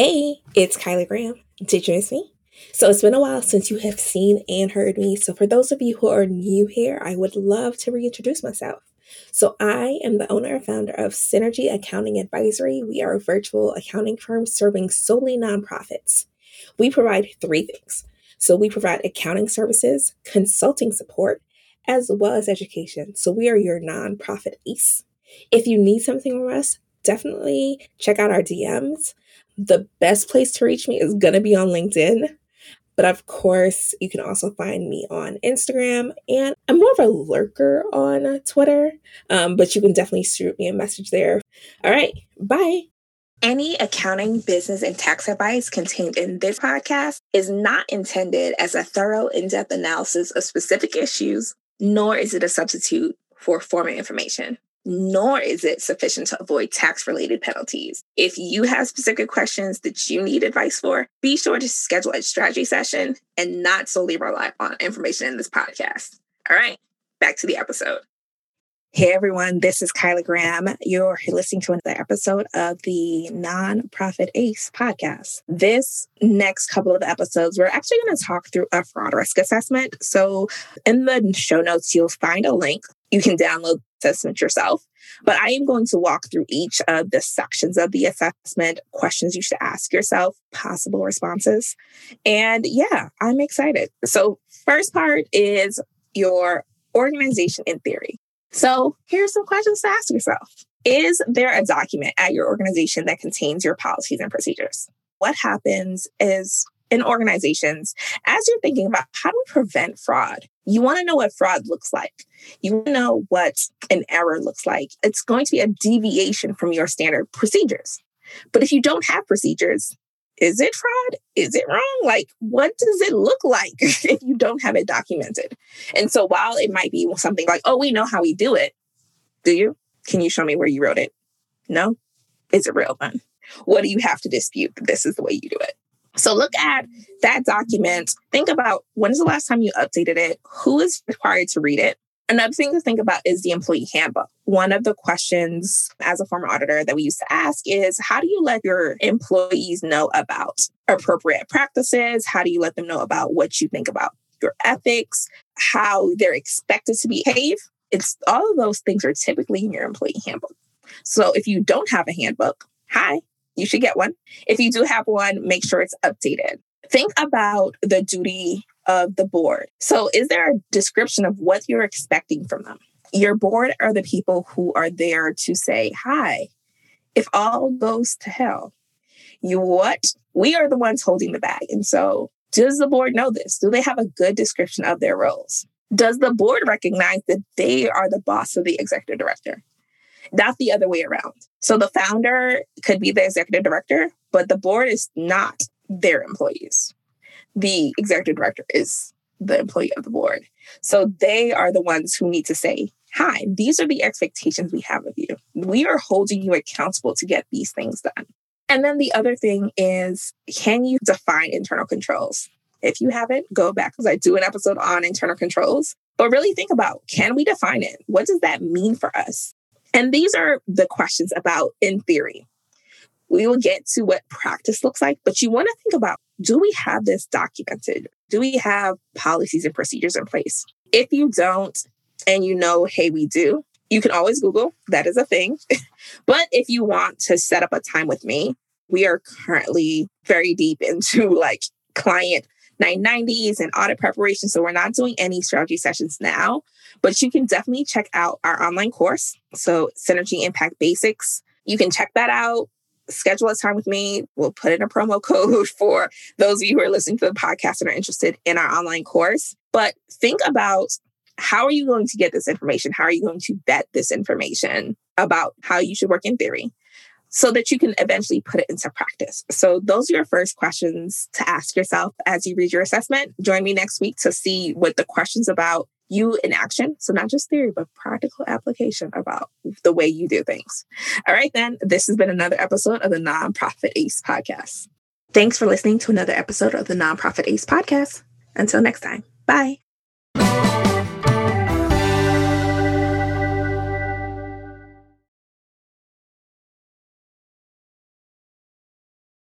Hey, it's Kyla Graham. Did you miss me? So it's been a while since you have seen and heard me. So for those of you who are new here, I would love to reintroduce myself. So I am the owner and founder of Synergy Accounting Advisory. We are a virtual accounting firm serving solely nonprofits. We provide three things. So we provide accounting services, consulting support, as well as education. So we are your nonprofit ACE. If you need something from us, definitely check out our DMs the best place to reach me is going to be on LinkedIn. But of course, you can also find me on Instagram. And I'm more of a lurker on Twitter, um, but you can definitely shoot me a message there. All right, bye. Any accounting, business, and tax advice contained in this podcast is not intended as a thorough, in depth analysis of specific issues, nor is it a substitute for formal information nor is it sufficient to avoid tax related penalties. If you have specific questions that you need advice for, be sure to schedule a strategy session and not solely rely on information in this podcast. All right, back to the episode. Hey everyone, this is Kyla Graham. You're listening to another episode of the Nonprofit ACE podcast. This next couple of episodes, we're actually going to talk through a fraud risk assessment. So, in the show notes, you'll find a link. You can download the assessment yourself. But I am going to walk through each of the sections of the assessment, questions you should ask yourself, possible responses. And yeah, I'm excited. So, first part is your organization in theory. So here's some questions to ask yourself. Is there a document at your organization that contains your policies and procedures? What happens is in organizations, as you're thinking about how do we prevent fraud, you want to know what fraud looks like. You want to know what an error looks like. It's going to be a deviation from your standard procedures. But if you don't have procedures, is it fraud? Is it wrong? Like, what does it look like if you don't have it documented? And so, while it might be something like, oh, we know how we do it, do you? Can you show me where you wrote it? No? Is it real then? What do you have to dispute that this is the way you do it? So, look at that document. Think about when is the last time you updated it? Who is required to read it? Another thing to think about is the employee handbook. One of the questions as a former auditor that we used to ask is how do you let your employees know about appropriate practices? How do you let them know about what you think about your ethics, how they're expected to behave? It's all of those things are typically in your employee handbook. So if you don't have a handbook, hi, you should get one. If you do have one, make sure it's updated. Think about the duty of the board. So, is there a description of what you're expecting from them? Your board are the people who are there to say, Hi, if all goes to hell, you what? We are the ones holding the bag. And so, does the board know this? Do they have a good description of their roles? Does the board recognize that they are the boss of the executive director? Not the other way around. So the founder could be the executive director, but the board is not their employees the executive director is the employee of the board. So they are the ones who need to say, Hi, these are the expectations we have of you. We are holding you accountable to get these things done. And then the other thing is, can you define internal controls? If you haven't, go back because I do an episode on internal controls. But really think about can we define it? What does that mean for us? And these are the questions about in theory. We will get to what practice looks like, but you want to think about do we have this documented? Do we have policies and procedures in place? If you don't, and you know, hey, we do, you can always Google, that is a thing. but if you want to set up a time with me, we are currently very deep into like client 990s and audit preparation. So we're not doing any strategy sessions now, but you can definitely check out our online course. So Synergy Impact Basics. You can check that out schedule a time with me. We'll put in a promo code for those of you who are listening to the podcast and are interested in our online course. But think about how are you going to get this information? How are you going to vet this information about how you should work in theory so that you can eventually put it into practice? So, those are your first questions to ask yourself as you read your assessment. Join me next week to see what the questions about you in action. So, not just theory, but practical application about the way you do things. All right, then, this has been another episode of the Nonprofit ACE podcast. Thanks for listening to another episode of the Nonprofit ACE podcast. Until next time, bye.